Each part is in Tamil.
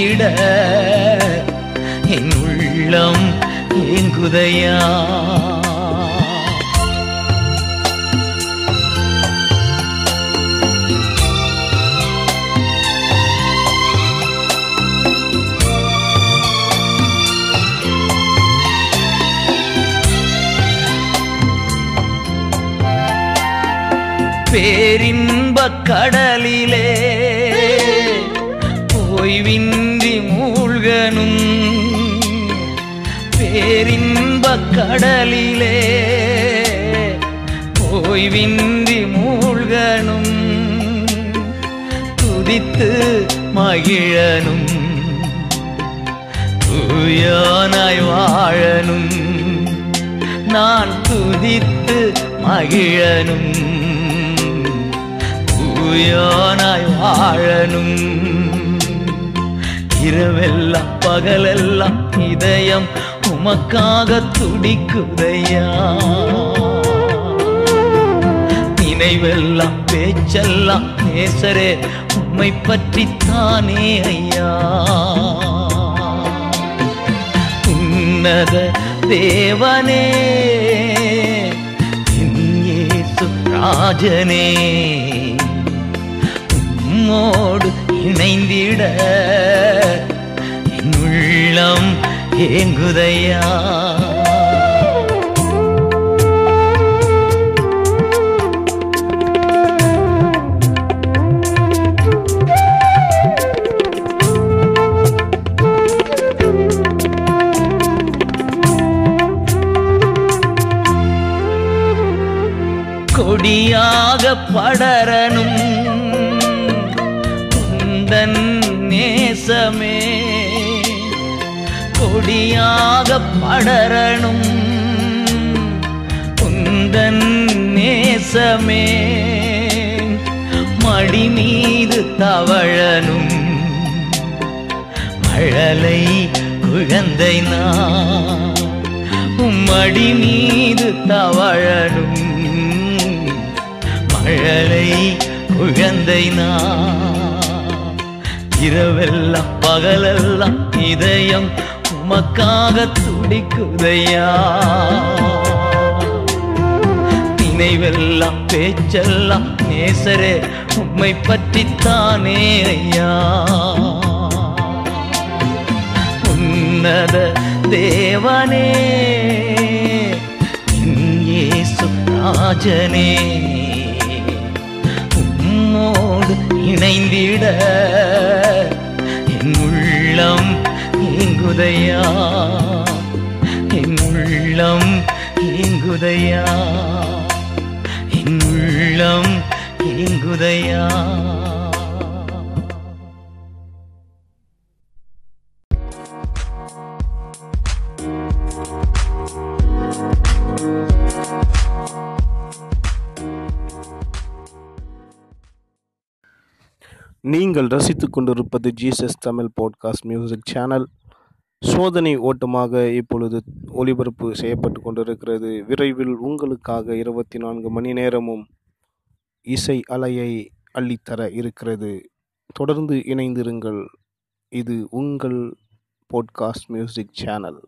விட என் உள்ளம் ஏங்குதையா பேரின்பக் கடலிலே ஓய்வின்றி மூழ்கனும் பேரின்பக் கடலிலே ஓய்வின்றி மூழ்கனும் துதித்து மகிழனும் தூயானாய் வாழனும் நான் துதித்து மகிழனும் தூயானாய் வாழனும் இரவெல்லாம் பகலெல்லாம் இதயம் உமக்காக துடிக்குதையா? நினைவெல்லாம் பேச்செல்லாம் நேசரே உம்மை பற்றித்தானே ஐயா? உன்னத தேவனே ராஜனே உம்மோடு இணைந்திட. உள்ளம் ஏங்குதையா? கொடியாக படரனும் உந்தன் நேசமே. கொடியாக படரணும். குந்தன் நேசமே மடி மீது தவழனும். மழலை குழந்தை நான் மடி மீது தவழனும். மழலை குழந்தை நான் இரவெல்லாம் பகலெல்லாம் இதயம் நமக்காக துடிக்குதையா? நினைவெல்லாம் பேச்செல்லாம் நேசரே உம்மை பற்றித்தானே ஐயா. உன்னத தேவனே என் இயேசு ராஜனே உம்மோடு இணைந்திட என் உள்ளம் ஏங்குதையா? என் உள்ளம் ஏங்குதையா? என் உள்ளம் ஏங்குதையா? நீங்கள் ரசித்துக் கொண்டிருப்பது Jesus Tamil podcast music channel சோதனை ஓட்டமாக இப்பொழுது ஒளிபரப்பு செய்யப்பட்டு கொண்டிருக்கிறது. விரைவில் உங்களுக்காக இருபத்தி நான்கு மணி நேரமும் இசை அலையை அள்ளித்தர இருக்கிறது. தொடர்ந்து இணைந்திருங்கள். இது உங்கள் போட்காஸ்ட் மியூசிக் சேனல்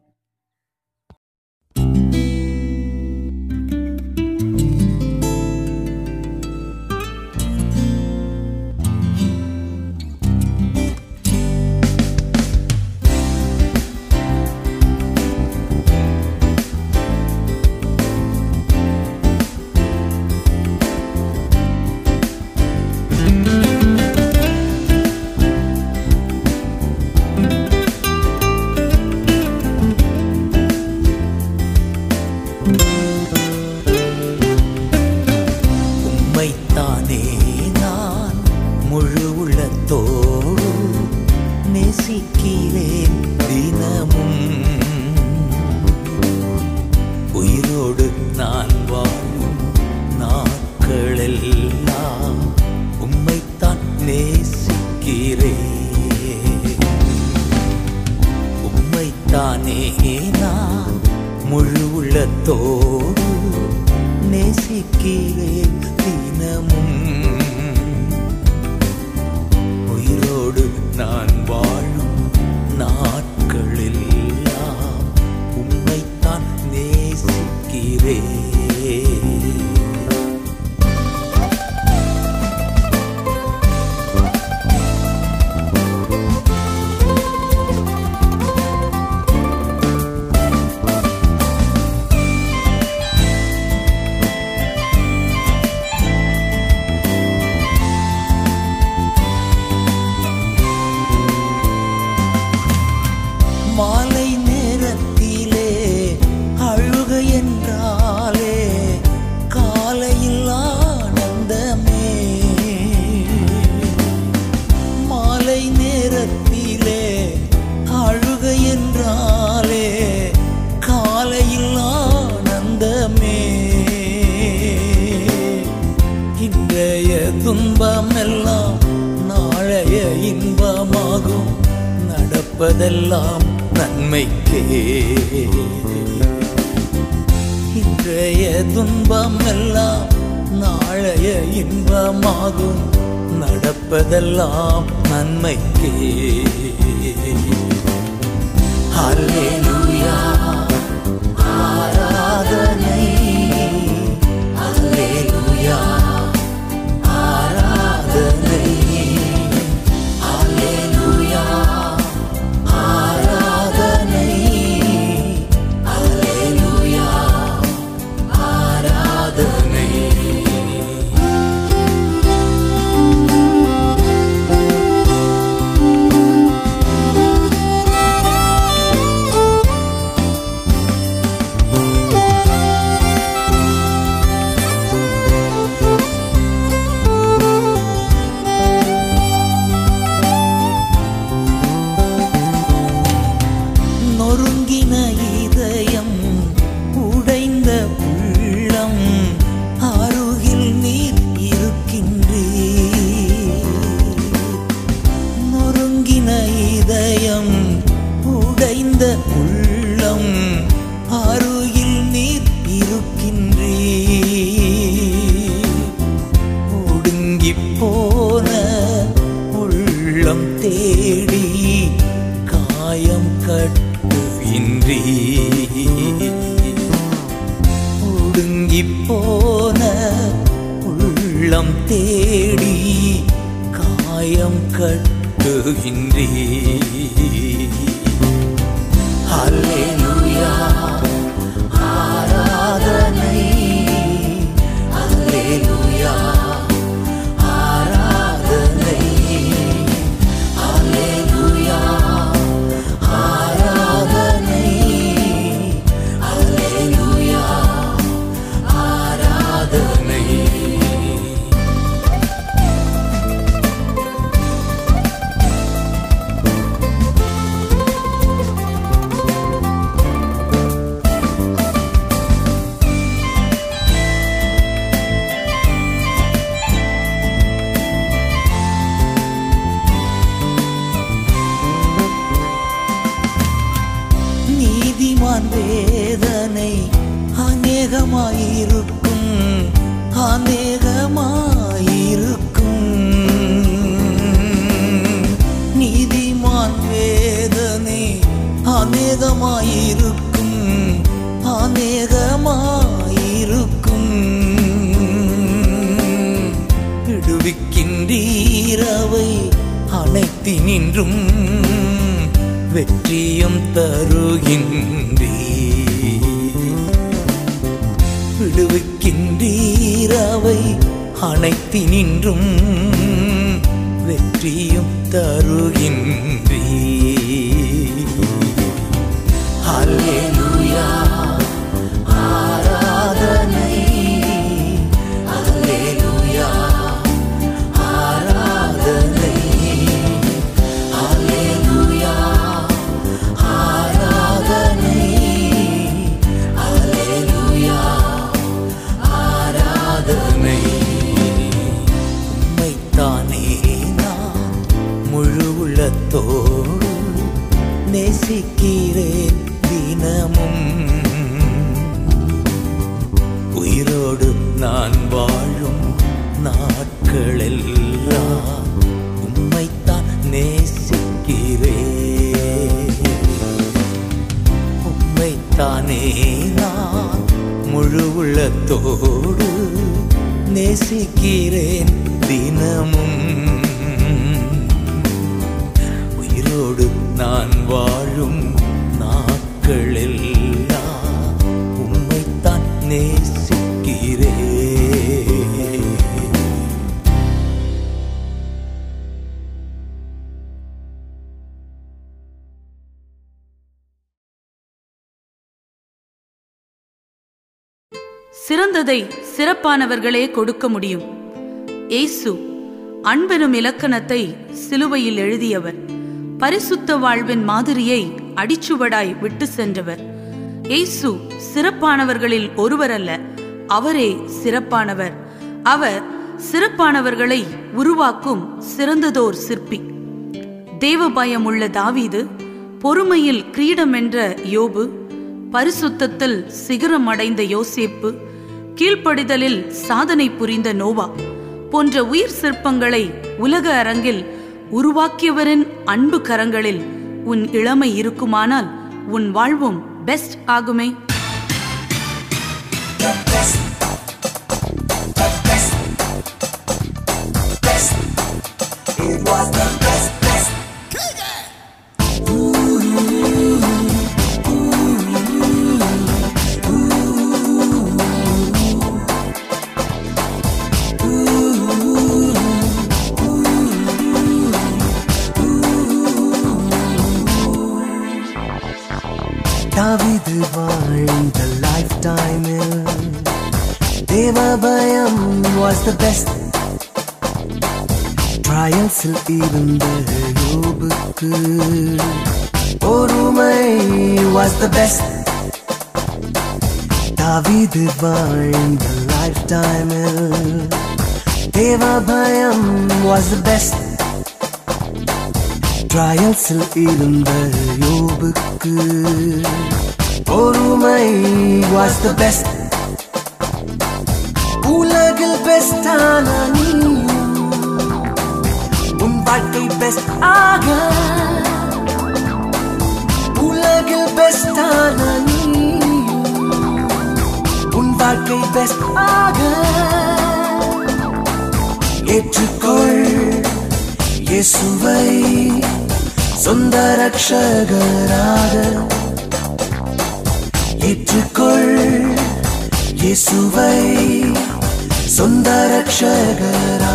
போன உள்ளம் தேடி காயம் கட்டுவின்றி. ஒடுங்கி போன உள்ளம் தேடி காயம் கட்டுகின்றே உயிரோடு நான் வாழும் நாட்களெல்லாம் உம்மைத்தான் நேசிக்கிறேன். உம்மைத்தானே நான் முழு உள்ளத்தோடு நேசிக்கிறேன் தினமும். உயிரோடு நான் வாழும் நாட்களெல்லாம் சிறந்ததை சிறப்பானவர்களே கொடுக்க முடியும். ஏசு அன்பெனும் இலக்கணத்தை சிலுவையில் எழுதியவர். பரிசுத்த வாழ்வின் மாதிரியை அடிச்சுவடாய் விட்டு சென்றவர். ஏசு சிறப்பானவர்களில் ஒருவர் அல்ல அவரே சிறப்பானவர். அவர் சிறப்பானவர்களை உருவாக்கும் சிறந்ததோர் சிற்பி. தேவபயம் உள்ள தாவீது பொறுமையில் கிரீடம் என்ற யோபு பரிசுத்தத்தில் சிகரம் அடைந்த யோசேப்பு கீழ்ப்படிதலில் சாதனை புரிந்த நோவா போன்ற உயிர் சிற்பங்களை உலக அரங்கில் உருவாக்கியவரின் அன்பு கரங்களில் உன் இளமை இருக்குமானால் உன் வாழ்வும் பெஸ்ட் ஆகுமே. தாவிது வாழ்ந்த லைஃப் டைமில் தேவபயம் வாஸ் த பெஸ்ட் ட்ரையல்ஸில் இருந்த யோபுக்கு பொறுமை வாஸ் த பெஸ்ட் தாவிது வாழ்ந்த லைஃப் டைமில் தேவபயம் வாஸ் த பெஸ்ட் ட்ரையல்ஸில் இருந்த யோபுக்கு பொறுமை வாஸ் த பெஸ்ட் உலகில் பெஸ்டான நீ. உன் வாழ்க்கை பெஸ்ட் ஆக. உலகில் பெஸ்டான நீ. உன் வாழ்க்கை பெஸ்ட் ஆக. ஏற்றுக்கொள் இயேசுவை சொந்த ரக்ஷகராக. ஏற்றுக்கொள். இயேசுவை சொந்த ரட்சகரா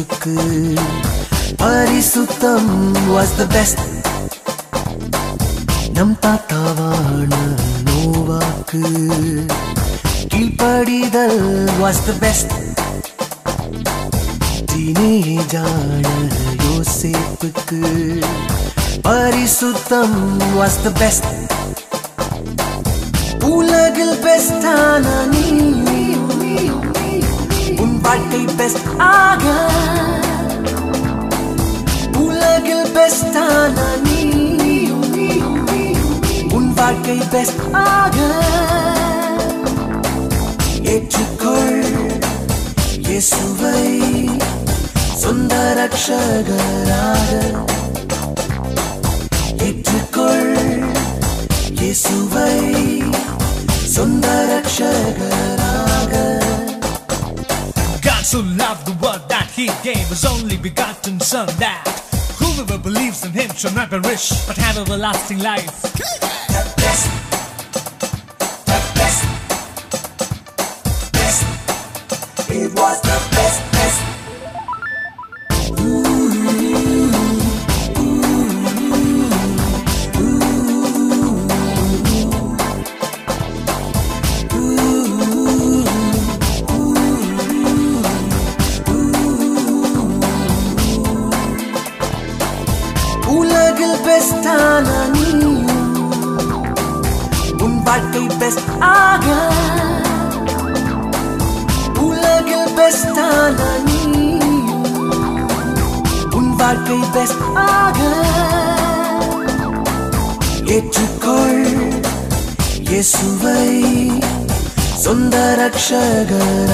யோசேப்புக்கு பரிசுத்தம் வாஸ் த பெஸ்ட் நம் தாத்தாவான நோவாக்கு. கீழ்ப்படிதல் was the best. டீனேஜான யோசேப்புக்கு. பரிசுத்தம் வாஸ் த பெஸ்ட் உலகில் பெஸ்டான நீ. வாழ்க்கை பெஸ்ட் ஆக. உலகில் பெஸ்டான நீ உன் வாழ்க்கை பெஸ்ட் ஆக. ஏற்றுக்கொள் இயேசுவை சொந்த ரட்சகராக ஏற்றுக்கொள் இயேசுவை சொந்த ரட்சகராக So loved the world that he gave his only begotten Son, that whoever believes in him shall not perish but have everlasting life. ரட்சகராக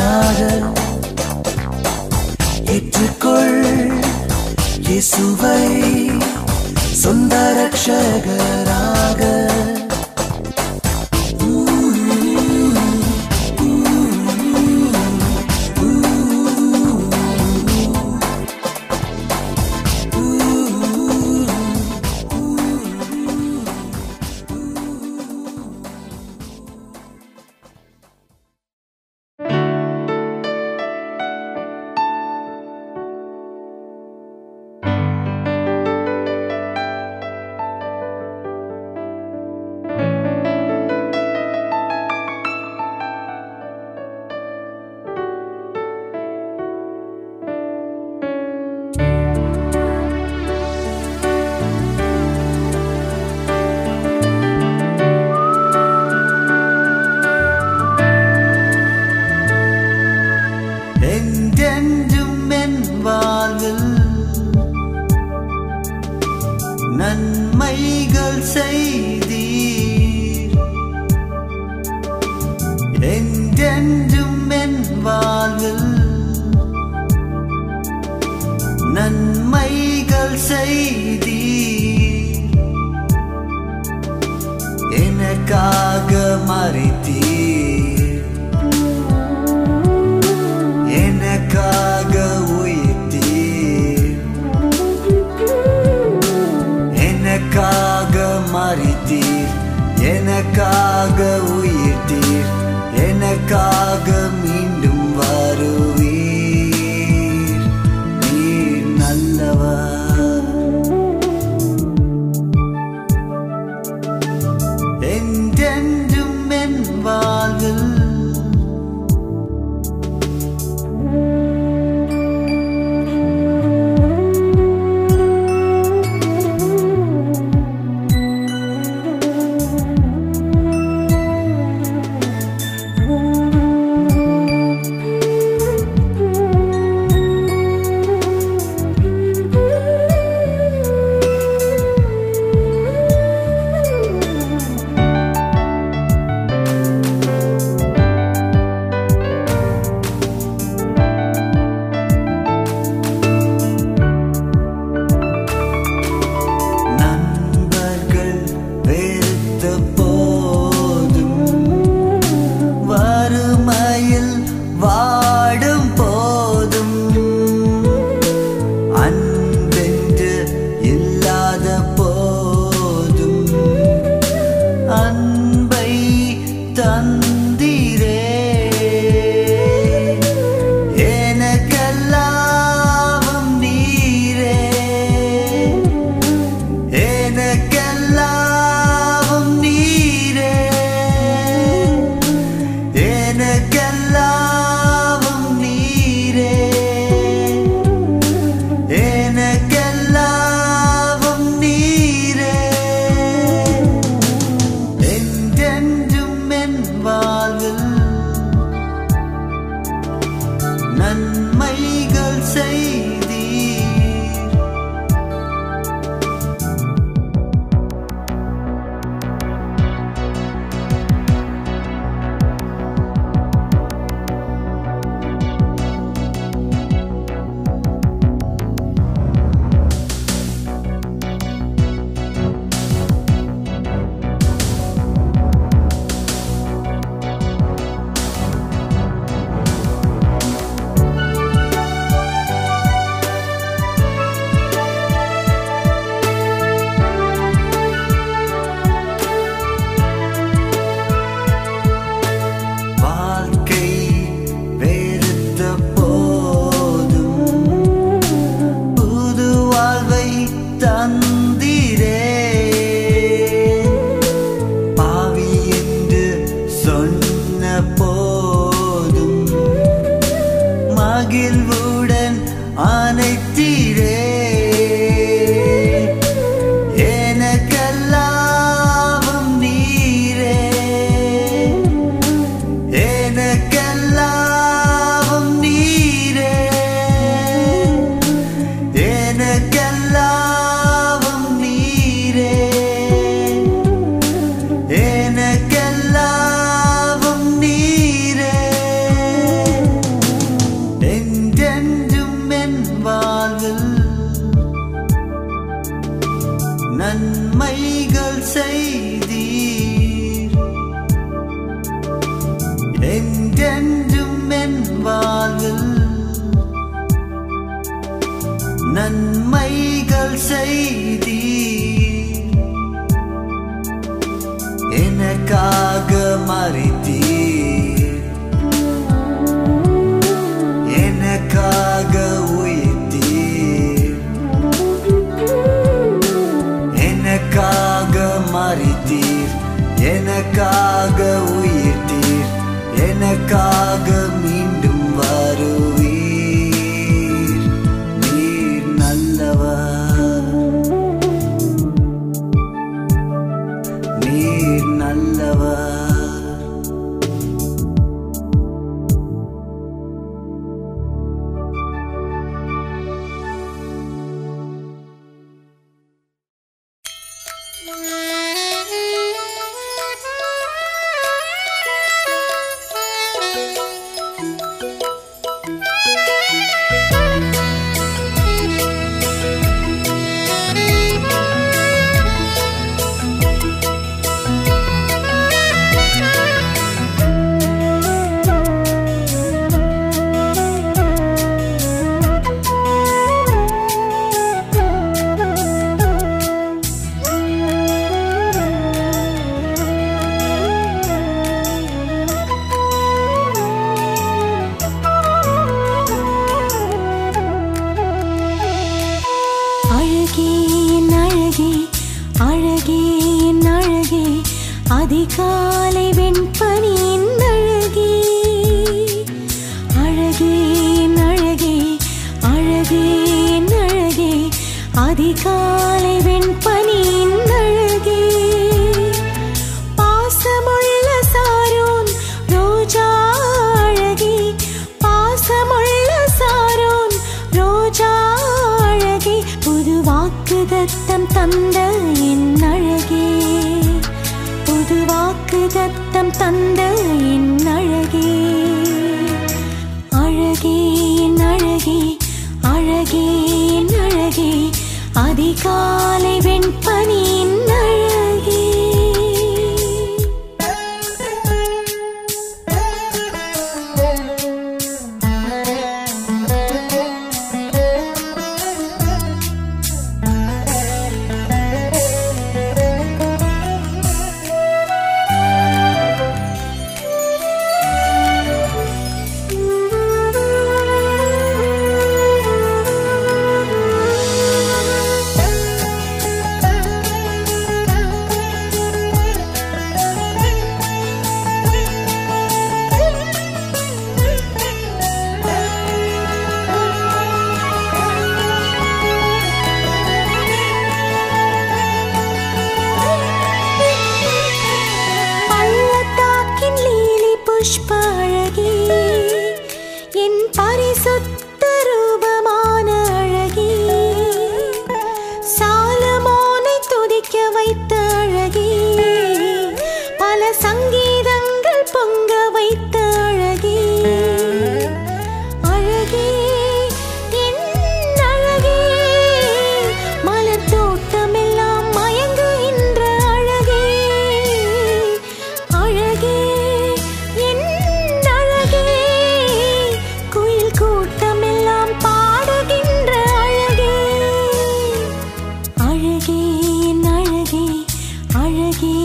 அழகே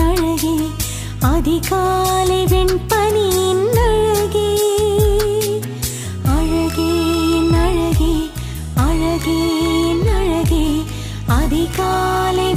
அழகே அதிகாலை வெண்பனியின் அழகே அழகே அழகே அழகே அழகே அதிகாலை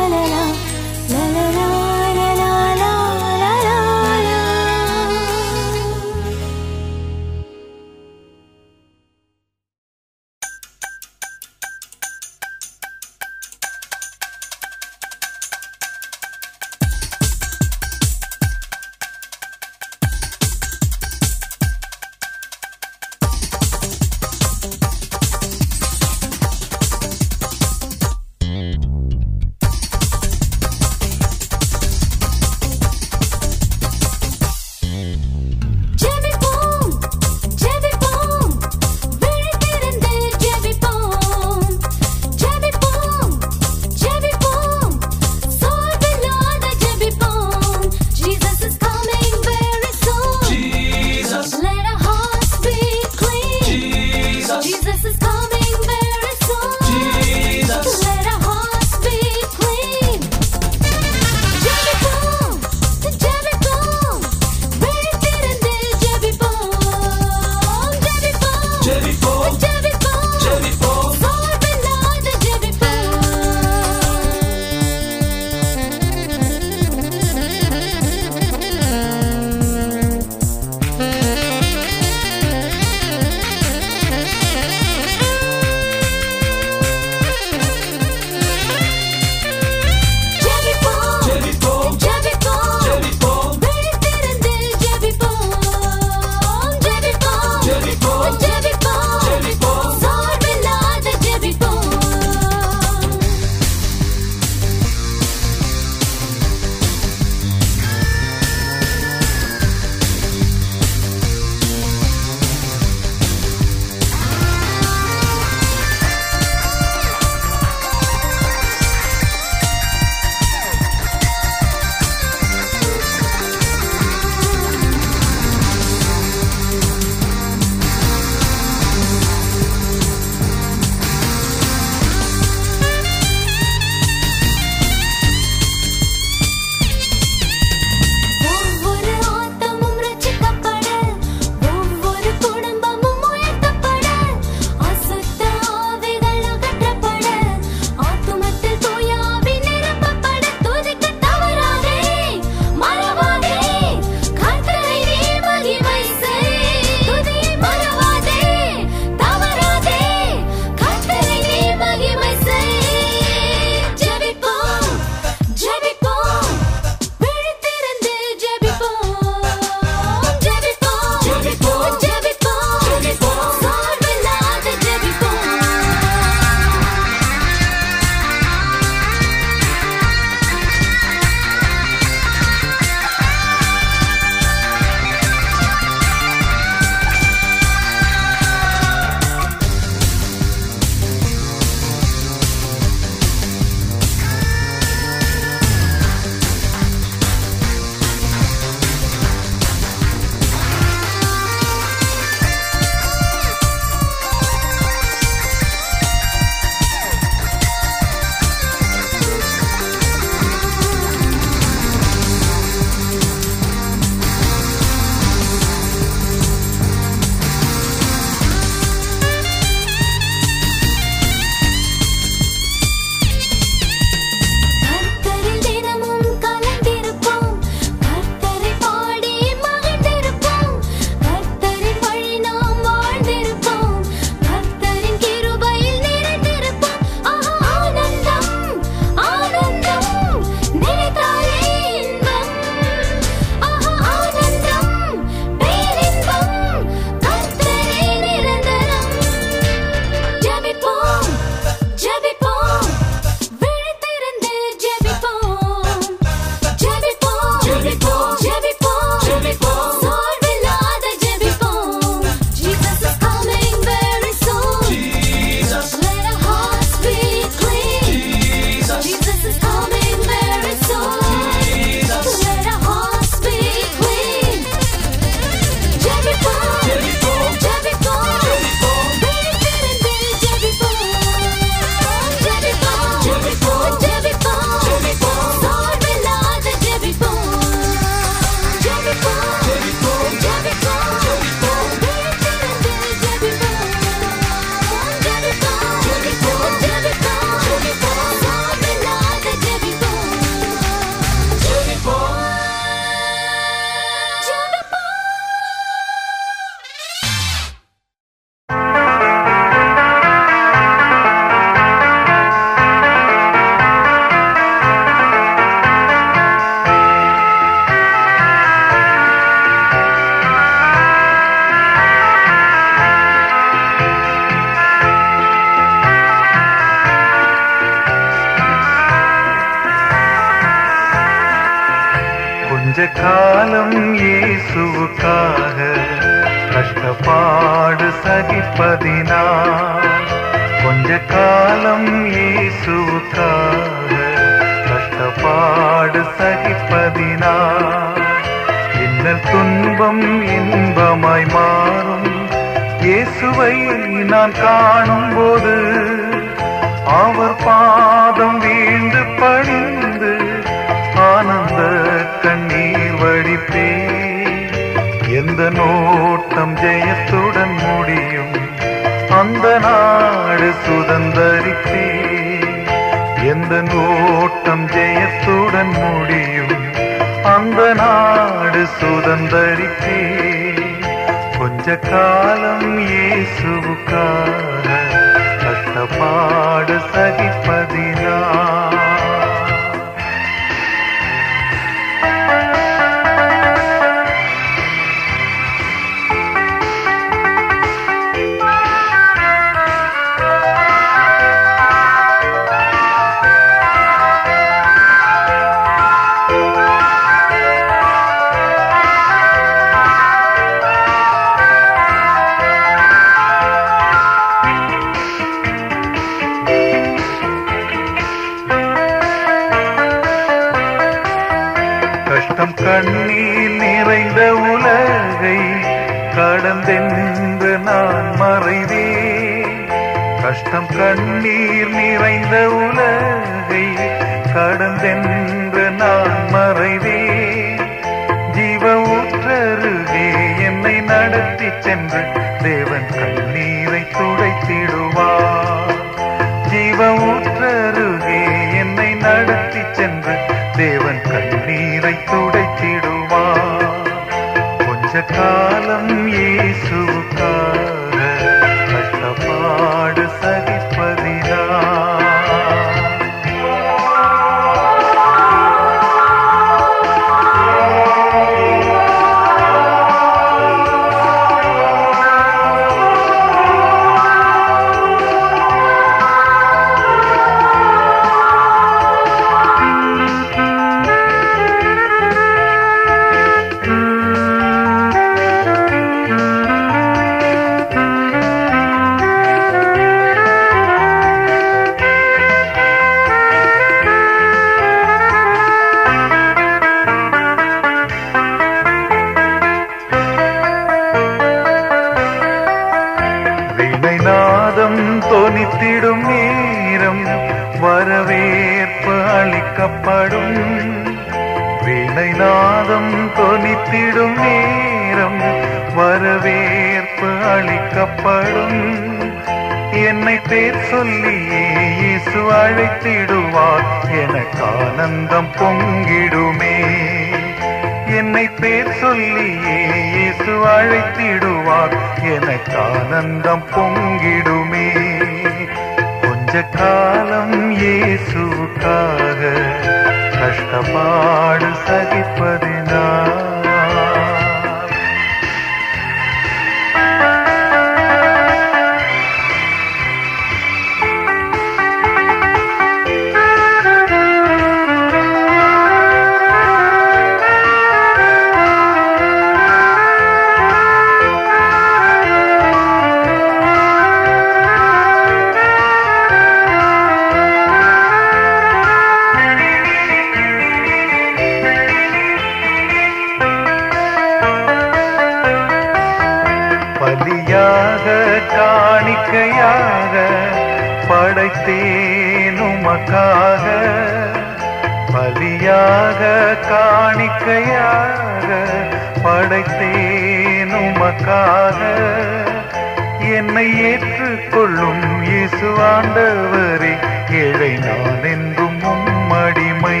என்னை ஏற்றுக்கொள்ளும் இயேசுவாண்டவரே ஏழை நான் என்றும் உம்மடிமை.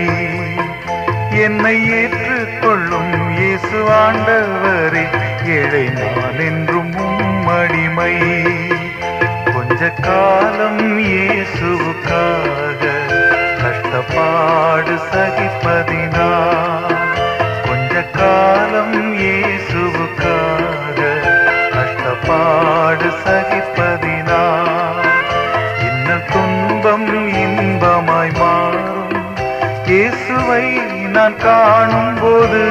என்னை ஏற்றுக்கொள்ளும் இயேசுவாண்டவரே ஏழை நான் என்றும் உம்மடிமை. கொஞ்ச காலம் இயேசுக்காக கஷ்டப்பாடு சகிப்பதினா கொஞ்ச காலம் இயேசு பாடு சகிப்பதினா என்ன துன்பம் இன்பமாய் மாறும். இயேசுவை நான் காணும் போது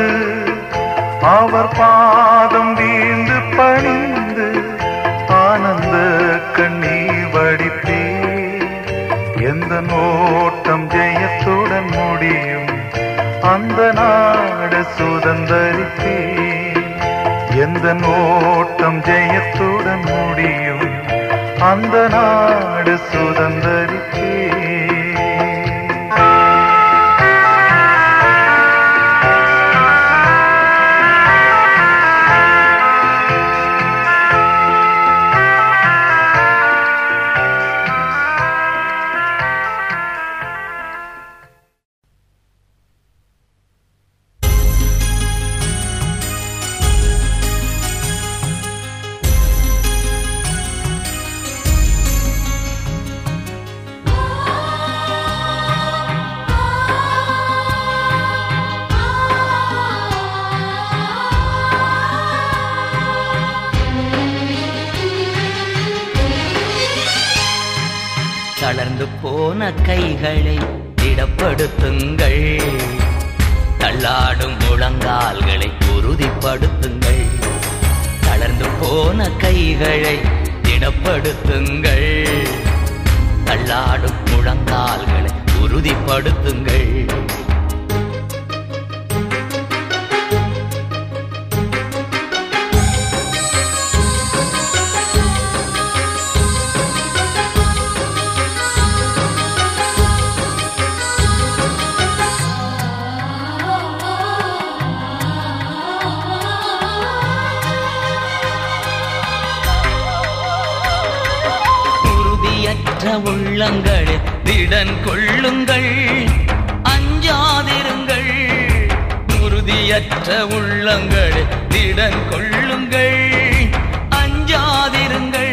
அவர் பாதம் வீழ்ந்து பணிந்து ஆனந்த கண்ணீர் வடித்தே எந்த நோட்டம் ஜெயத்துடன் முடியும் அந்த நாடு சுதந்திரித்தே எந்த நோட்டம் ஜெயத்துடன் முடியும் அந்த நாடு சுதந்திரிக்கே உள்ளங்களே திடன் கொள்ளுங்கள். அஞ்சாதிருங்கள் உறுதியற்ற உள்ளங்களே திடன் கொள்ளுங்கள். அஞ்சாதிருங்கள்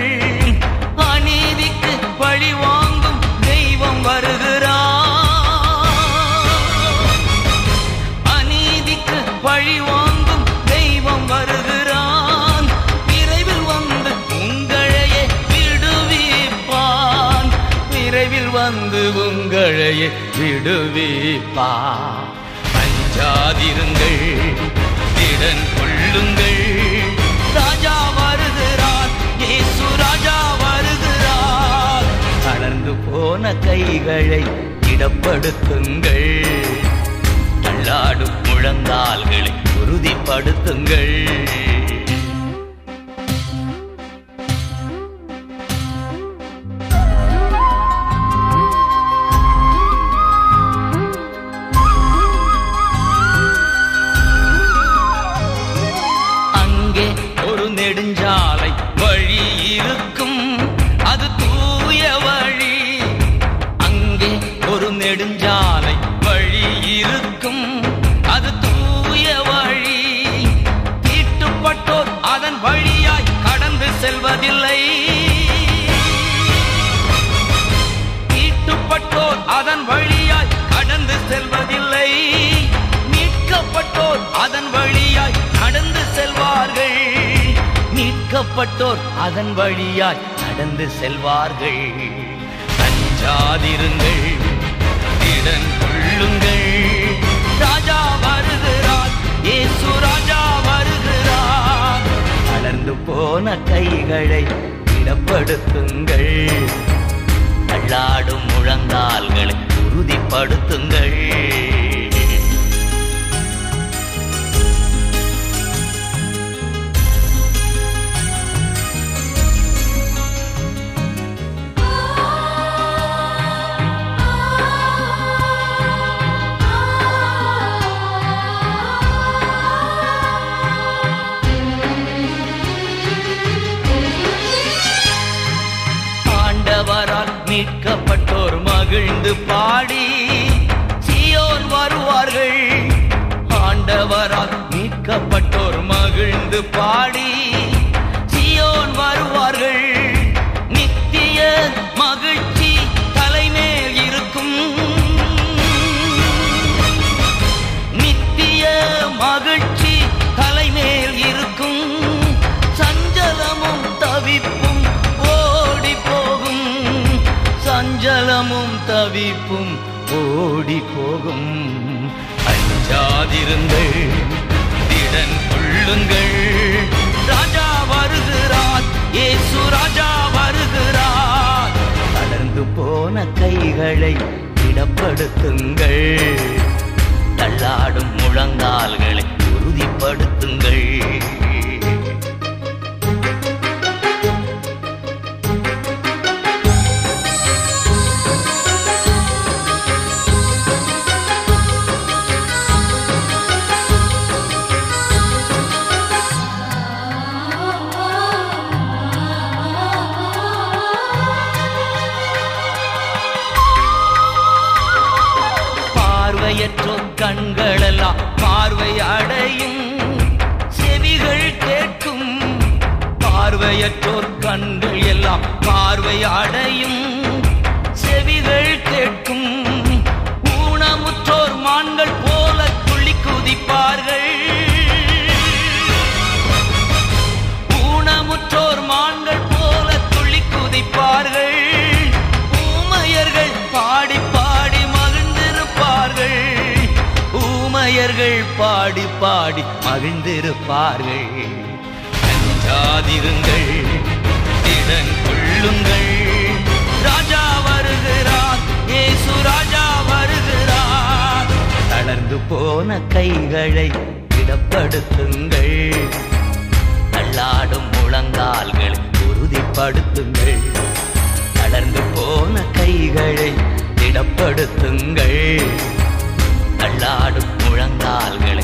உங்களையே விடுவிப்பா அஞ்சாதிருங்கள் திடன் கொள்ளுங்கள். ராஜா வருகிறார் இயேசு ராஜா வருகிறார். தளர்ந்து போன கைகளை இடப்படுத்துங்கள் தள்ளாடும் முழங்கால்களை உறுதிப்படுத்துங்கள். போவதில்லை. தீட்டுப்பட்டோர் அதன் வழியாய் கடந்து செல்வதில்லை. மீட்கப்பட்டோர் அதன் வழியாய் நடந்து செல்வார்கள். மீட்கப்பட்டோர் அதன் வழியாய் நடந்து செல்வார்கள். அஞ்சாதிருங்கள் இடன் கொள்ளுங்கள். ராஜா வருகிறார் ஏசு ராஜா வருகிறார். தளர்ந்து போன கைகளை இடப்படுத்துங்கள் தள்ளாடும் முழங்கால்களை உறுதிப்படுத்துங்கள். மீட்கப்பட்டோர் மகிழ்ந்து பாடி சியோன் வருவார்கள் ஆண்டவரால் மீட்கப்பட்டோர் மகிழ்ந்து பாடி. தவிப்பும் ஓடி போகும். அஞ்சாதிருங்கள் திடன் கொள்ளுங்கள். ராஜா வருகிறார் ஏசு ராஜா வருகிறார். தளர்ந்து போன கைகளை திடப்படுத்துங்கள். தள்ளாடும் முழங்கால்களை உறுதிப்படுத்துங்கள். அடையும் செவிகள் கேட்கும். பார்வையற்றோர் கண்கள் எல்லாம் பார்வை அடையும். செவிகள் கேட்கும். ஊனமுற்றோர் மான்கள் போல துள்ளி குதிப்பார். பாடி மகிழ்ந்திருப்பார்கள். அஞ்சாதிருங்கள் திடன் கொள்ளுங்கள். ராஜா வருகிறார் ஏசு ராஜா வருகிறார். தளர்ந்து போன கைகளை திடப்படுத்துங்கள். தள்ளாடும் முழங்கால்கள் உறுதிப்படுத்துங்கள். தளர்ந்து போன கைகளை திடப்படுத்துங்கள். தள்ளாடும் முழங்கால்கள்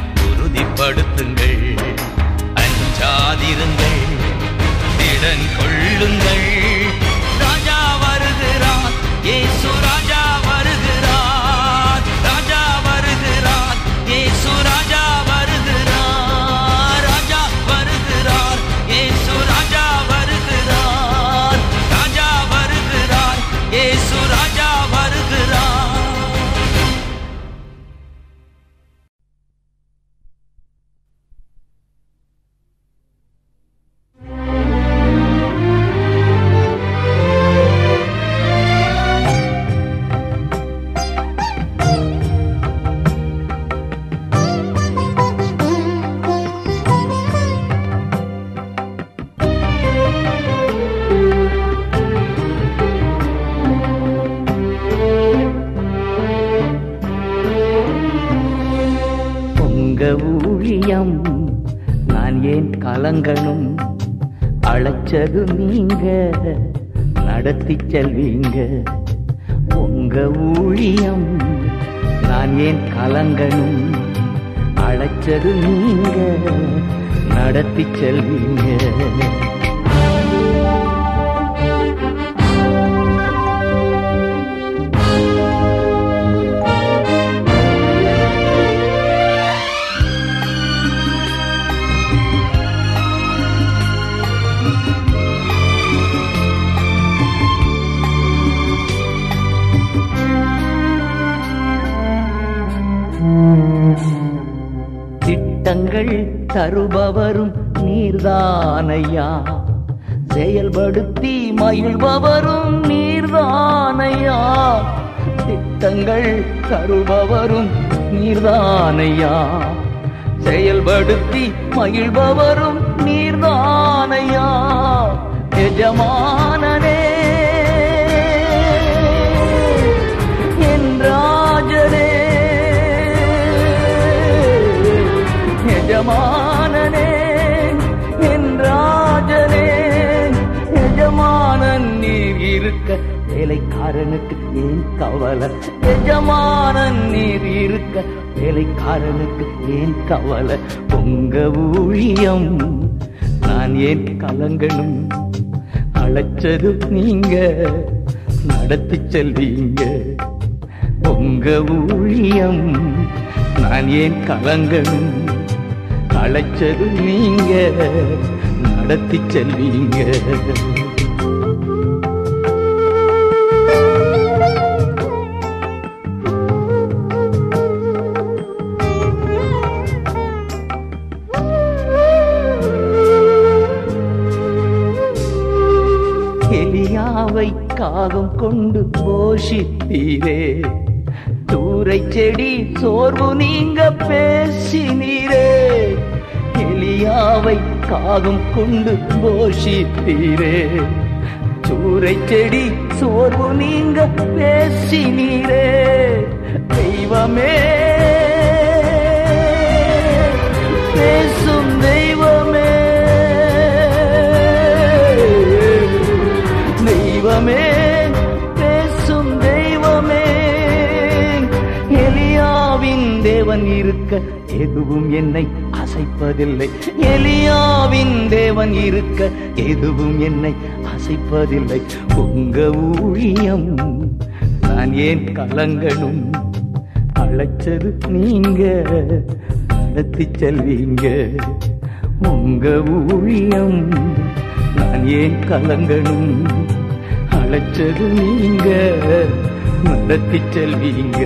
நீங்க உங்க ஊழியம் நான் ஏன் கலங்கணும்? அழைச்சது நீங்க நடத்தி செல்வீங்க. பயில்பவரும் நீர்தானையா? திட்டங்கள் தருபவரும் நீர்தானையா? செயல்படுத்தி மகிழ்பவரும் நீர்தானையா? எஜமானனே என் ராஜனே எஜமான வேலைக்காரனுக்கு ஏன் கவலை? எஜமானன் நீர் இருக்க வேலைக்காரனுக்கு ஏன் கவலை? உங்க ஊழியம் நான் ஏன் கலங்கணும்? அழைச்சது நீங்க நடத்தி செல்வீங்க. உங்க ஊழியம் நான் ஏன் கலங்கணும்? அழைச்சது நீங்க நடத்தி செல்வீங்க. காகம் கொண்டு போஷித்தீரே. தூரை செடி சோர்வு நீங்க பேசினீரே. எலியாவை காகம் கொண்டு போஷித்தீரே. சூரை செடி சோர்வு நீங்க பேசினீரே. தெய்வமே பேச இருக்க எதுவும் என்னை அசைப்பதில்லை. எலியாவின் தேவன் இருக்க எதுவும் என்னை அசைப்பதில்லை. உங்க ஊழியம் நான் ஏன் கலங்கணும்? அழைச்சது நீங்க நடத்தி செல்வீங்க. உங்க ஊழியம் நான் ஏன் கலங்கணும்? அழைச்சது நீங்க நடத்தி செல்வீங்க.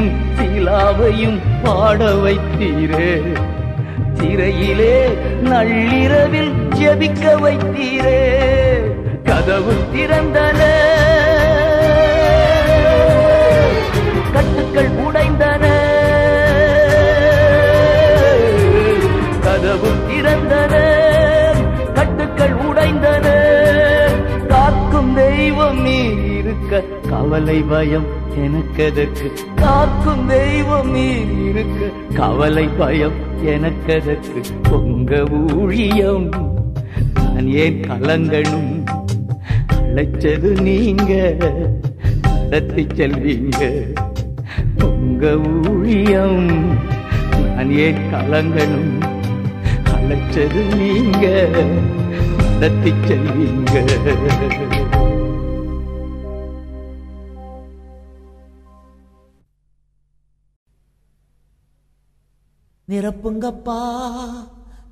சிலாவையும் பாட வைத்தீரே. சிறையிலே நள்ளிரவில் ஜெபிக்க வைத்தீரே. கதவு திறந்தன. கட்டுக்கள் உடைந்தன. கவலை பயம் எனக்கதற்கு? காக்கும் தெய்வம் நீ இருக்க. கவலை பயம் எனக்கதற்கு? உங்க ஊழியம் நான் ஏன் கலங்கணும்? அழைச்சது நீங்க நடத்தி செல்வீங்க. உங்க ஊழியம் நான் ஏன் கலங்கணும்? அழைச்சது நீங்க நடத்தி செல்வீங்க. நிரப்புங்கப்பா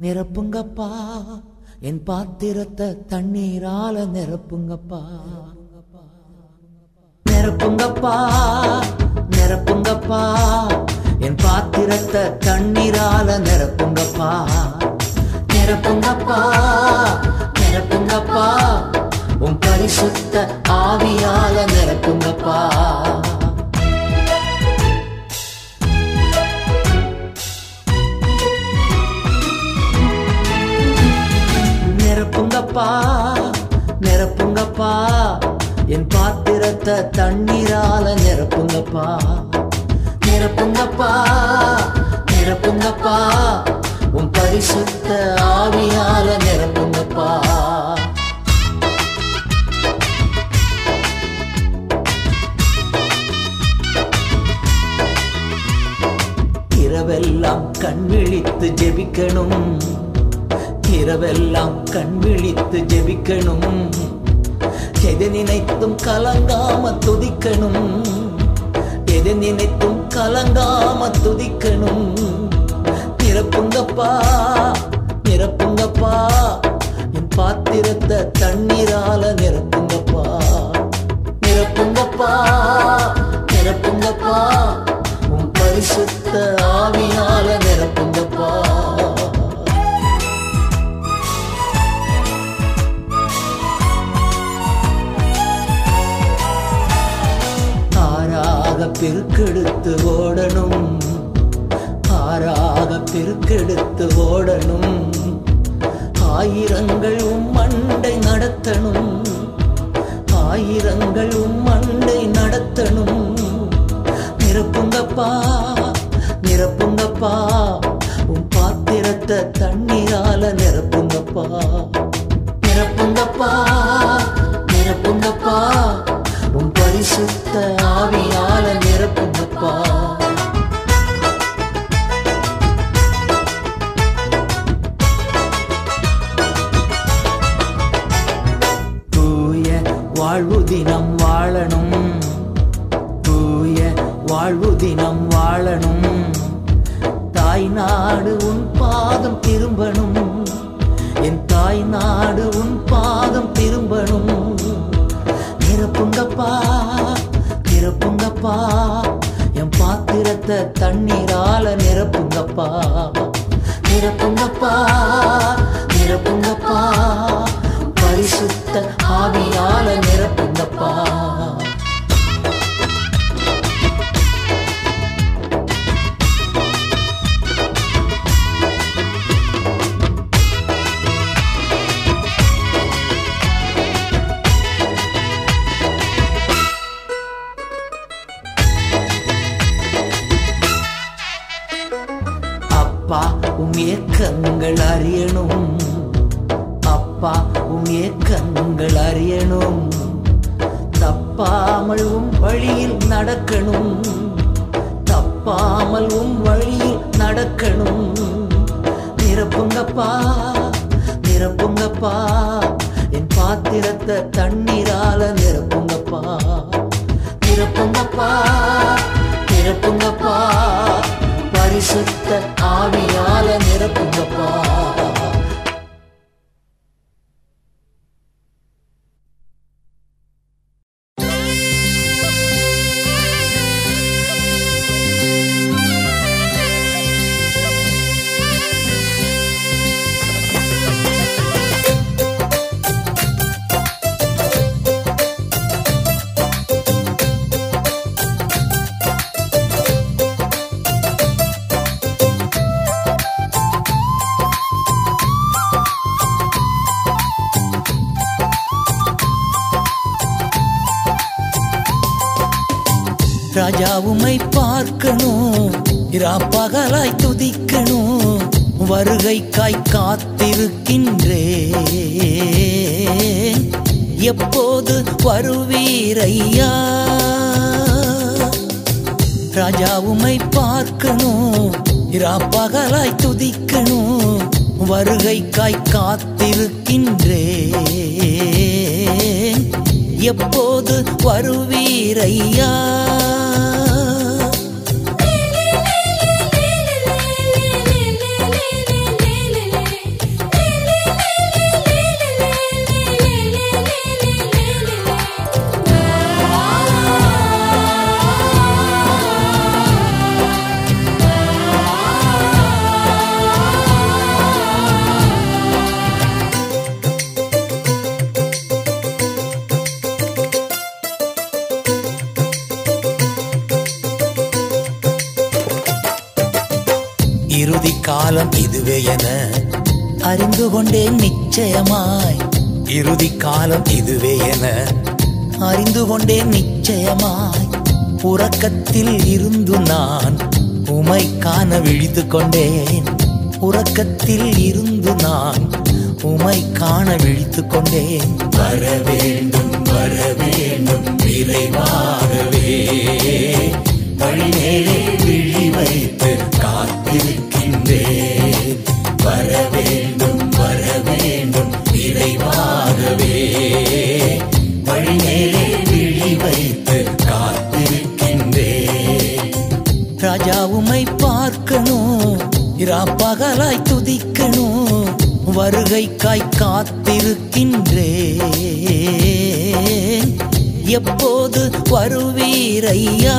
நிரப்புங்கப்பா. என் பாத்திரத்தை தண்ணீரால நிரப்புங்கப்பா. நிரப்புங்கப்பா நிரப்புங்கப்பா. என் பாத்திரத்தை தண்ணீரால நிரப்புங்கப்பா. நிரப்புங்கப்பா நிரப்புங்கப்பா. உன் பரிசுத்த ஆவியால நிரப்புங்கப்பா. நிரப்புங்கப்பா நிரப்புங்கப்பா என் பாத்திரத்தை தண்ணீரால நிரப்புங்கப்பா நிரப்புங்கப்பா நிரப்புங்கப்பா உன் பரிசுத்த ஆவியால நிரப்புங்கப்பா இரவெல்லாம் கண்விழித்து ஜெபிக்கணும். இரவெல்லாம் கண் விழித்து ஜெபிக்கணும். எதை நினைத்தும் கலங்காம துதிக்கணும். எதை நினைத்தும் கலங்காம துதிக்கணும். நிரப்புங்கப்பா நிரப்புங்கப்பா. என் பாத்திரத்தை தண்ணீரால நிரப்புங்கப்பா. நிரப்புங்கப்பா நிரப்புங்கப்பா. பெருக்கெடுத்து ஓடணும். ஆறாக பெருக்கெடுத்து ஓடணும். ஆயிரங்கள் உம் மண்டை நடத்தணும். ஆயிரங்கள் உம் மண்டை நடத்தணும். நிரப்புங்கப்பா நிரப்புங்கப்பா. உன் பாத்திரத்தை தண்ணீரால நிரப்புங்கப்பா. நிரப்புங்கப்பா நிரப்புங்கப்பா. உன் பரிசுத்த ஆவியால வருகைக்காய் காத்திருக்கின்றேன் எப்போது வருவீரையா விழித்து கொண்டேன் உறக்கத்தில் இருந்து நான் உமை காண விழித்து கொண்டேன் வர வேண்டும் வர வேண்டும் விரைவாகவே. வழிநேரே விழி வைத்து பகலாய் துதிக்கணும். வருகைக்காய் காத்திருக்கின்றே எப்போது வருவீரையா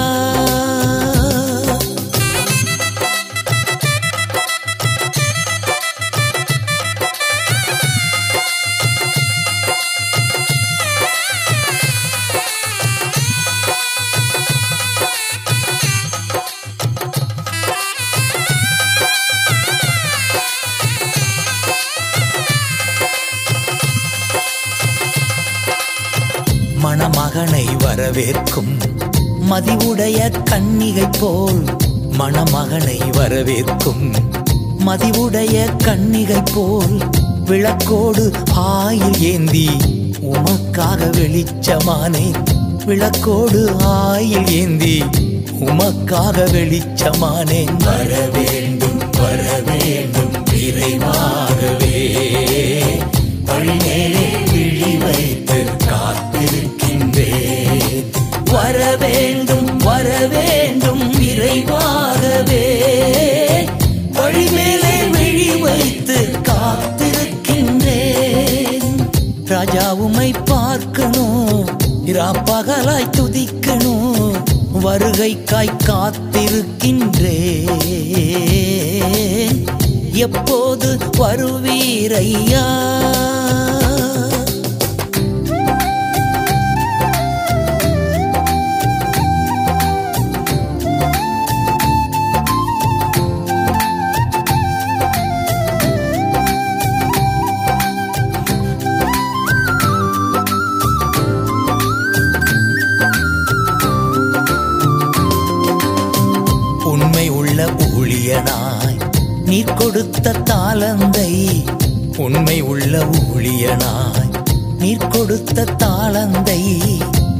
வரவேற்கும். மதிவுடைய கண்ணிகை போல் மணமகனை வரவேற்கும். மதிவுடைய கண்ணிகை போல் விளக்கோடு ஆயில் ஏந்தி உமக்காக வெளிச்சமானேன் விளக்கோடு ஆயில் ஏந்தி உமக்காக வெளிச்சமானேன் வர வேண்டும் வர வேண்டும் விரைவாகவே. வழிநேரே விழி வைத்து வர வேண்டும் வர வேண்டும் விரைவாகவே. வழிமேலே விழி வைத்து காத்திருக்கின்றேன். ராஜா உமை பார்க்கணும் பகலாய் துதிக்கணும் வருகைக்காய் காத்திருக்கின்றே எப்போது வருவீரையா கொடுத்த தாளந்தை. உண்மை உள்ள ஊழியனாய் நீர் கொடுத்த தாளந்தை.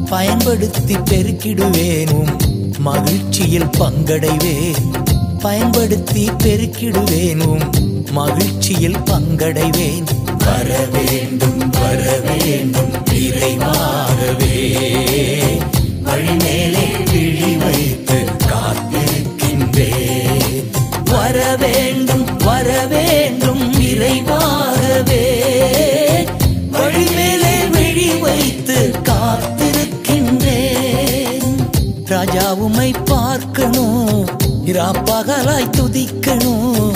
பயன்படுத்தி பெருக்கிடுவேனும் மகிழ்ச்சியில் பங்கடைவேன். பயன்படுத்தி பெருக்கிடுவேனும் மகிழ்ச்சியில் பங்கடைவேன். வர வேண்டும் வர வேண்டும் இறைவாகவே வழிமேலே விழி வைத்து காத்திருக்கின்றேன். வர வேண்டும் இராப்பகலாய் துதிக்கணும்.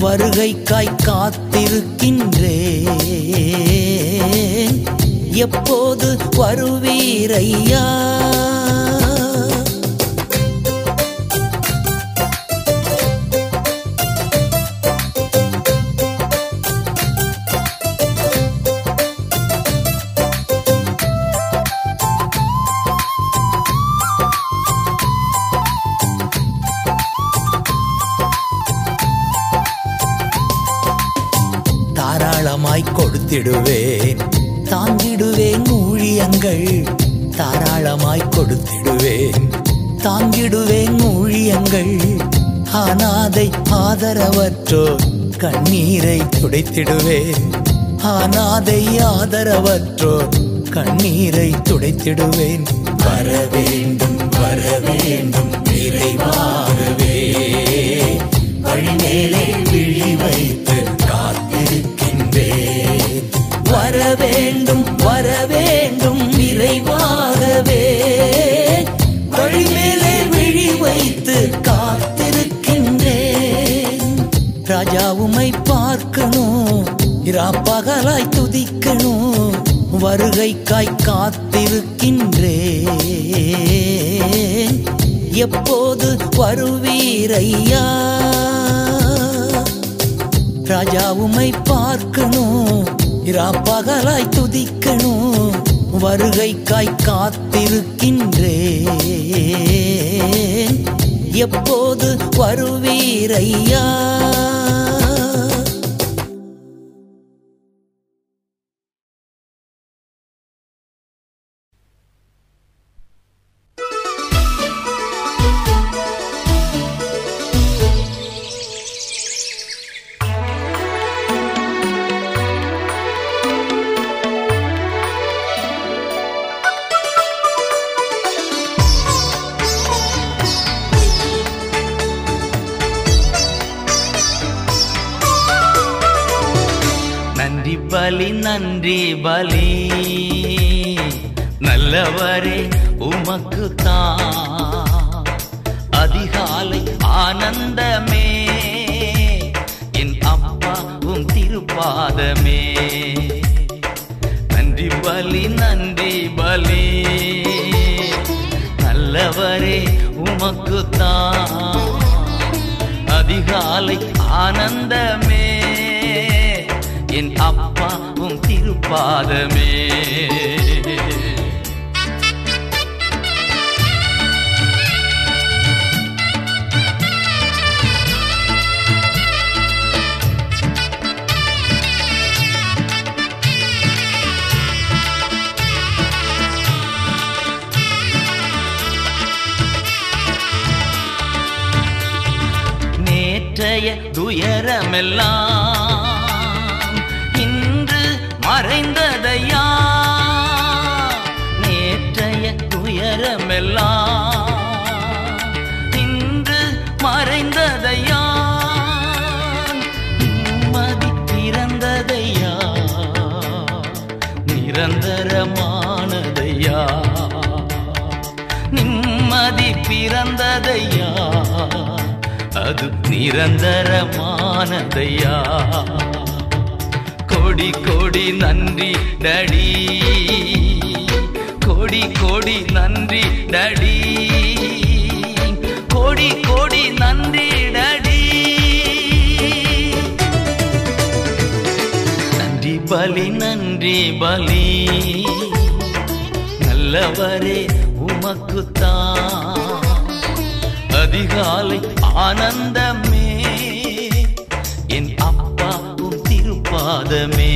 வருகைக்காய் காத்திருக்கின்றேன். எப்போது வருவீரையா ஆதரவற்றோ கண்ணீரை துடைத்திடுவே. ஆனாதை ஆதரவற்றோ கண்ணீரை துடைத்திடுவேன். வர வேண்டும் வர வேண்டும் விரைவாகவே வழிமேலே விழி வைத்து காத்திருக்கின்றேன். வர வேண்டும் வர வேண்டும் பார்க்கணும் இராப்பகலாய் துதிக்கணும் வருகைக்காய் காத்திருக்கின்றே எப்போது வருவீரையா? ராஜாவுமை பார்க்கணும் இராப்பகலாய் துதிக்கணும் வருகைக்காய் காத்திருக்கின்றே எப்போது வருவீரையா? நன்றி பலி நன்றி பலி. நல்லவரே உமக்கு தான் அதிகாலை ஆனந்தமே. என் அப்பா உம் திருப்பாதமே. நன்றி பலி நன்றி பலி. நல்லவரே உமக்கு தான் அதிகாலை ஆனந்தமே. என் அப்பா உம் திருப்பாதமே. நேற்றைய துயரமெல்லாம் மறைந்ததையா? நேற்றைய துயரமெல்லாம் இன்று மறைந்ததையா? நிம்மதி பிறந்ததையா நிரந்தரமானதையா? நிம்மதி பிறந்ததையா? அது நிரந்தரமானதையா? கோடி கோடி நன்றி டடி. கோடி கோடி நன்றி டடி. கோடி கோடி நன்றி டடி. நன்றி பலி நன்றி பலி. நல்லவரே உமக்குத்தான். அதிகாலை ஆனந்தமே. பாதமே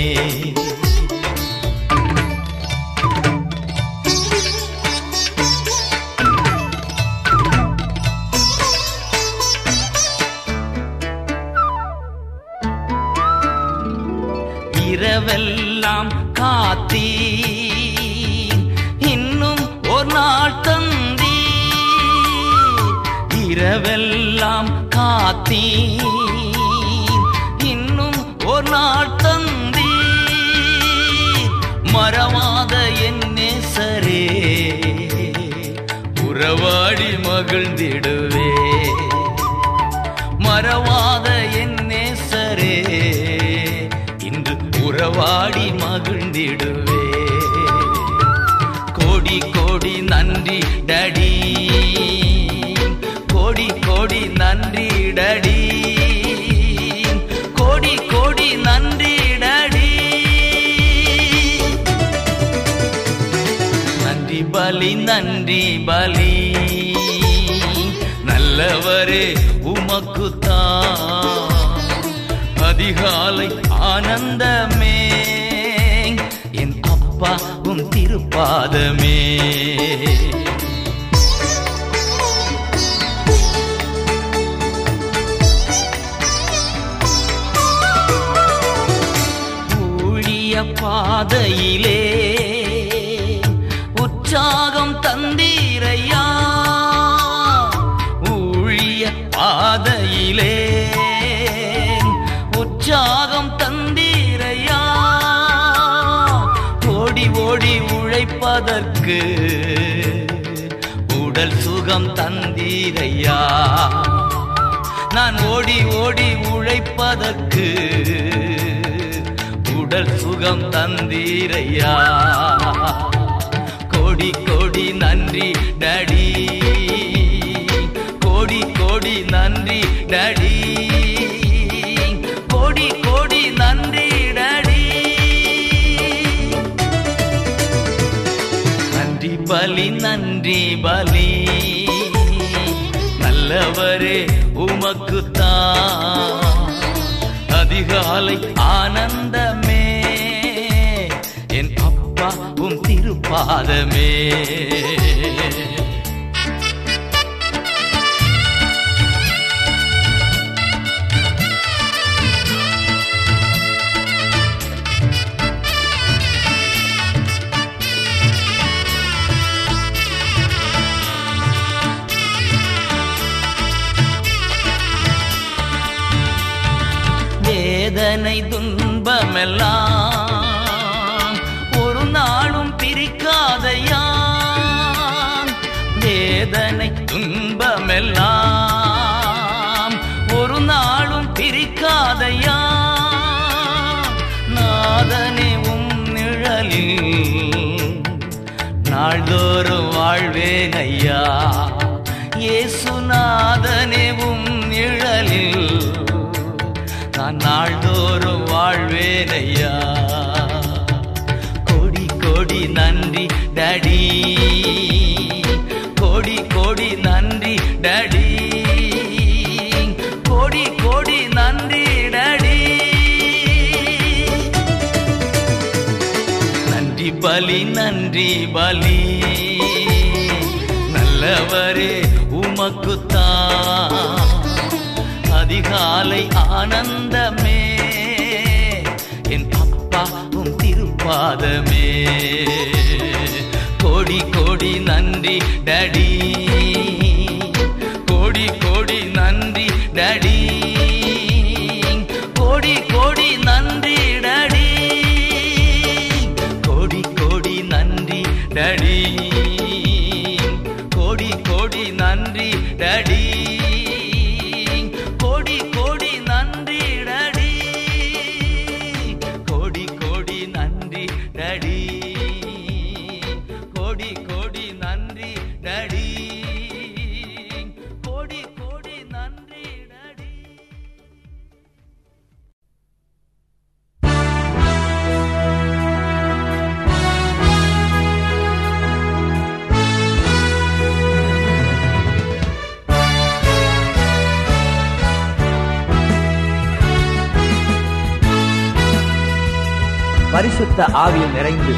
இரவெல்லாம் காத்தீ இன்னும் ஒரு நாள் தந்தி இரவெல்லாம் காத்தீ மகிழ்ந்திடுவே. மறவாத என் நேசரே இன்று உறவாடி மகிழ்ந்திடுவே. கோடி கோடி நன்றி டடி கோடி கோடி நன்றி டடி கோடி கோடி நன்றி டடி. நன்றி பலி நன்றி பலி. நல்லவரே உமக்குத்தான் அதிகாலை ஆனந்தமே. என் அப்பா உன் திருப்பாதமே. பாதையிலே எனக்கு உடல் சுகம் தந்தீரையா? நான் ஓடி ஓடி உழைப்பதற்கு உடல் சுகம் தந்தீரையா? பலி நன்றி பலி. நல்லவரே உமக்குத்தான். அதிகாலை ஆனந்தமே. என் அப்பா உம் திருப்பாதமே. வேதனை துன்பமெல்லாம் ஒரு நாளும் பிரிக்காதையா வேதனை துன்பமெல்லாம் ஒரு நாளும் பிரிக்காதையா நாதனே உம் நிழலில் நாள்தோறும் வாழ்வேன் ஐயா. இயேசுநாதனே உம் கோடி கோடி நன்றி டடி. கோடி கோடி நன்றி டடி. நன்றி பலி நன்றி பலி. நல்லவரே உமக்குத்தான். அதிகாலை ஆனந்தமே. என் அப்பாவும் திருப்பாதமே. நன்றி டடி. பரிசுத்த ஆவியில் நிறைந்து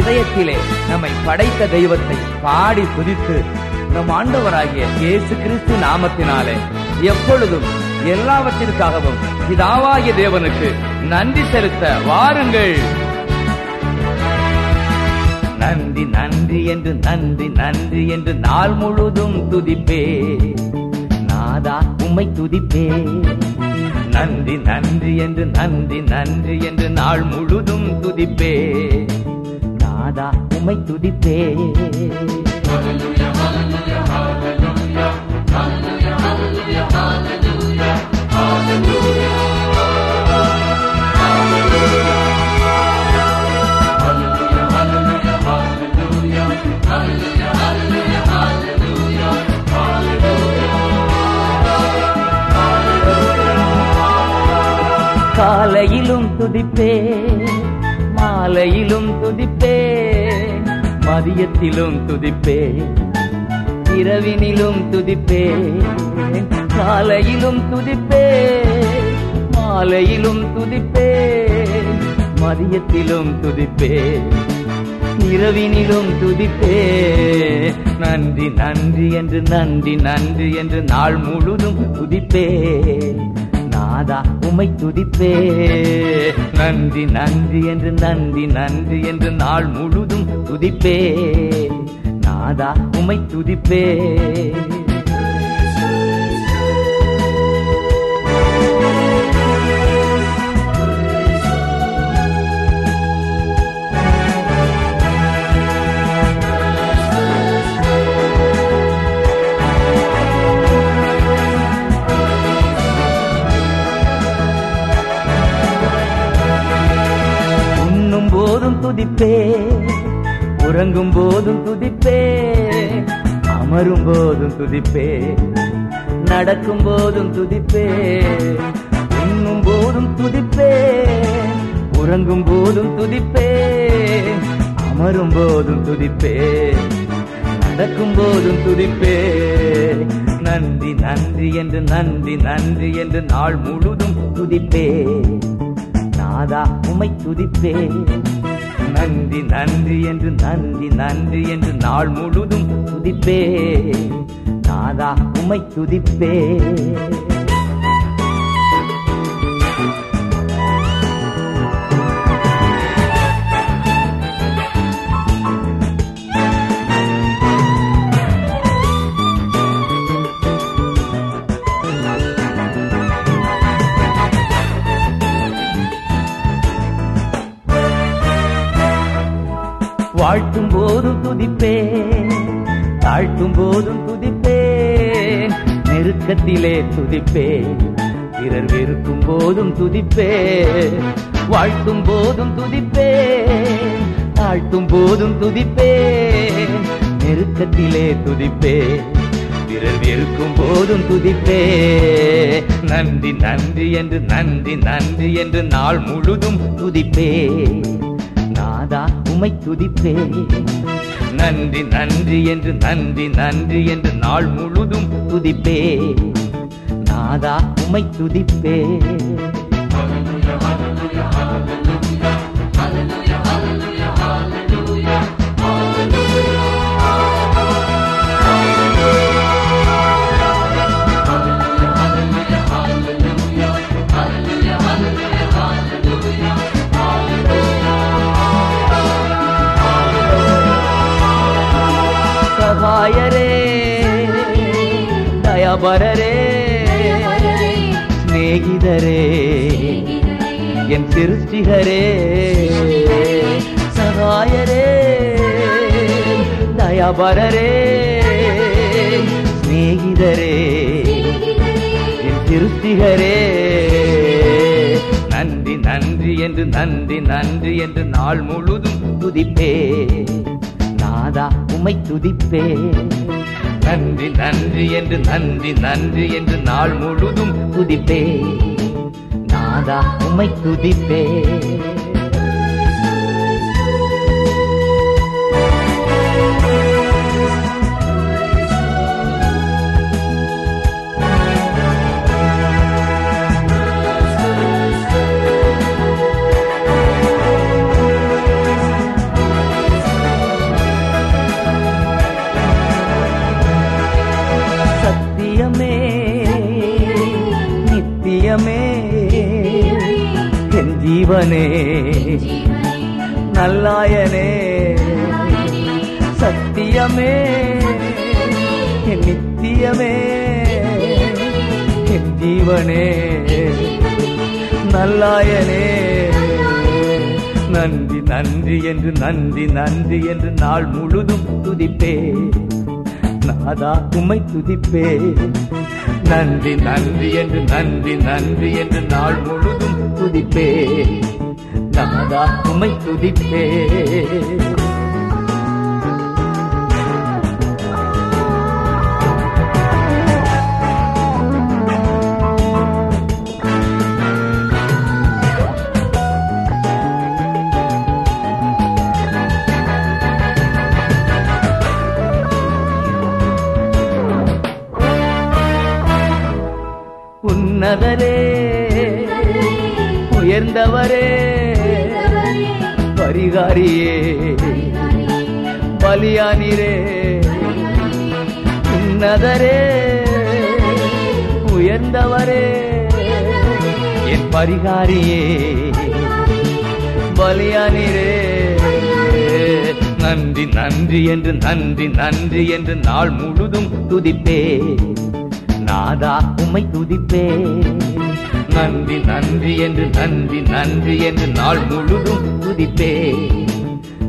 இதயத்திலே நம்மை படைத்த தெய்வத்தை பாடி துதித்து நம் ஆண்டவராகிய இயேசு கிறிஸ்து நாமத்தினாலே எப்பொழுதும் எல்லாவற்றிற்காகவும் பிதாவாகிய தேவனுக்கு நன்றி செலுத்த வாருங்கள். நன்றி நன்றி என்று நன்றி நன்றி என்று நாள் முழுதும் துதிப்பே. நாதா உம்மை துதிப்பே. நன்றி நன்றி என்று நன்றி நன்றி என்று நாள் முழுதும் துதிப்பே. நாதா உம்மை துதிப்பே. காலையிலும் துதிப்பே. மாலையிலும் துதிப்பே. மதியத்திலும் துதிப்பே. இரவினிலும் துதிப்பே. காலையிலும் துதிப்பே. மாலையிலும் துதிப்பே. மதியத்திலும் துதிப்பே. இரவினிலும் துதிப்பே. நன்றி நன்றி என்று நன்றி நன்றி என்று நாள் முழுதும் துதிப்பே. நாதா உமை துதிப்பே. நன்றி நன்றி என்று நன்றி நன்றி என்று நாள் முழுதும் துதிப்பே. நாதா உமை துதிப்பே. போதும் துதிப்பே. உறங்கும் போதும் துதிப்பே. அமரும் போதும் துதிப்பே. நடக்கும் போதும் துதிப்பே. உண்ணும் போதும் துதிப்பே. உறங்கும் போதும் துதிப்பே. அமரும் போதும் துதிப்பே. நடக்கும் போதும் துதிப்பே. நன்றி நன்றி என்று நன்றி நன்றி என்று நாள் முழுதும் துதிப்பே. நாதா உமை துதிப்பே. நன்றி நன்றி என்று நன்றி நன்றி என்று நாள் முழுதும் துதிப்பே நாதா உமை துதிப்பே துதிப்பேன் தாழ்த்தும் போதும் துதிப்பேன் நெருக்கத்திலே துதிப்பேன் பிறர் வெறுக்கும் போதும் துதிப்பேன் வாழ்த்தும் போதும் துதிப்பேன் தாழ்த்தும் போதும் துதிப்பேன் நெருக்கத்திலே துதிப்பேன் பிறர் வெறுக்கும் போதும் துதிப்பே. நன்றி நன்றி என்று நன்றி நன்றி என்று நாள் முழுதும் துதிப்பே. நாதா உமை துதிப்பே. நன்றி நன்றி என்று நன்றி நன்றி என்று நாள் முழுதும் துதிப்பே. நாதா உமை துதிப்பே. தயாபரரே சிநேகிதரே என் சிருஷ்டிகரே சகாயரே தயாபரரே சிநேகிதரே என் சிருஷ்டிகரே நன்றி நன்றி என்று நன்றி நன்றி என்று நாள் முழுதும் துதிப்பே நாதா உமை துதிப்பே நன்றி நன்றி என்று நன்றி நன்றி என்று நாள் முழுதும் துதிப்பே நாதா உமை துதிப்பே ஜீவனே நல்லாயனே சத்தியமே என் நித்தியமே என் ஜீவனே நல்லாயனே நன்றி நன்றி என்று நன்றி நன்றி என்று நாள் முழுதும் துதிப்பே. நாதா உமை துதிப்பே. நன்றி நன்றி என்று நன்றி நன்றி என்று நாள் முழுதும் துதிப்பே. நாதா உமை துதிப்பே. என் பரிகாரியே பலியானிரே. நன்றி நன்றி என்று நன்றி நன்றி என்று நாள் முழுதும் துதிப்பே. நாதா உமை துதிப்பே. நன்றி நன்றி என்று நன்றி நன்றி என்று நாள் முழுதும் துதிப்பே.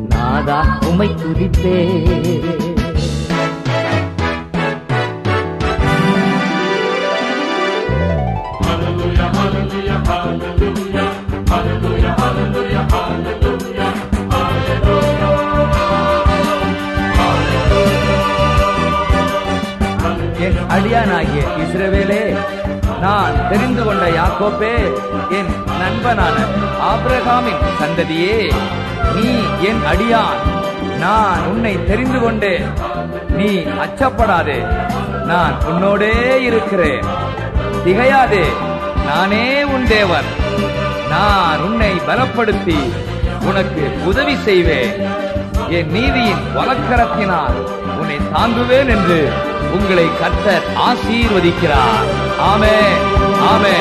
நாதா உமை துதிப்பே. கொண்ட யாக்கோப்பே என் நண்பனான ஆபிரகாமின் சந்ததியே நீ என் அடியான். நான் உன்னை தெரிந்து கொண்டேன். நீ அச்சப்படாதே. நான் உன்னோடே இருக்கிறேன். திகையாதே நானே உன் தேவன். நான் உன்னை பலப்படுத்தி உனக்கு உதவி செய்வேன். என் நீதியின் வழக்கரத்தினால் உன்னை தாங்குவேன் என்று உங்களை கர்த்தர் ஆசீர்வதிக்கிறார். ஆமே ஆமே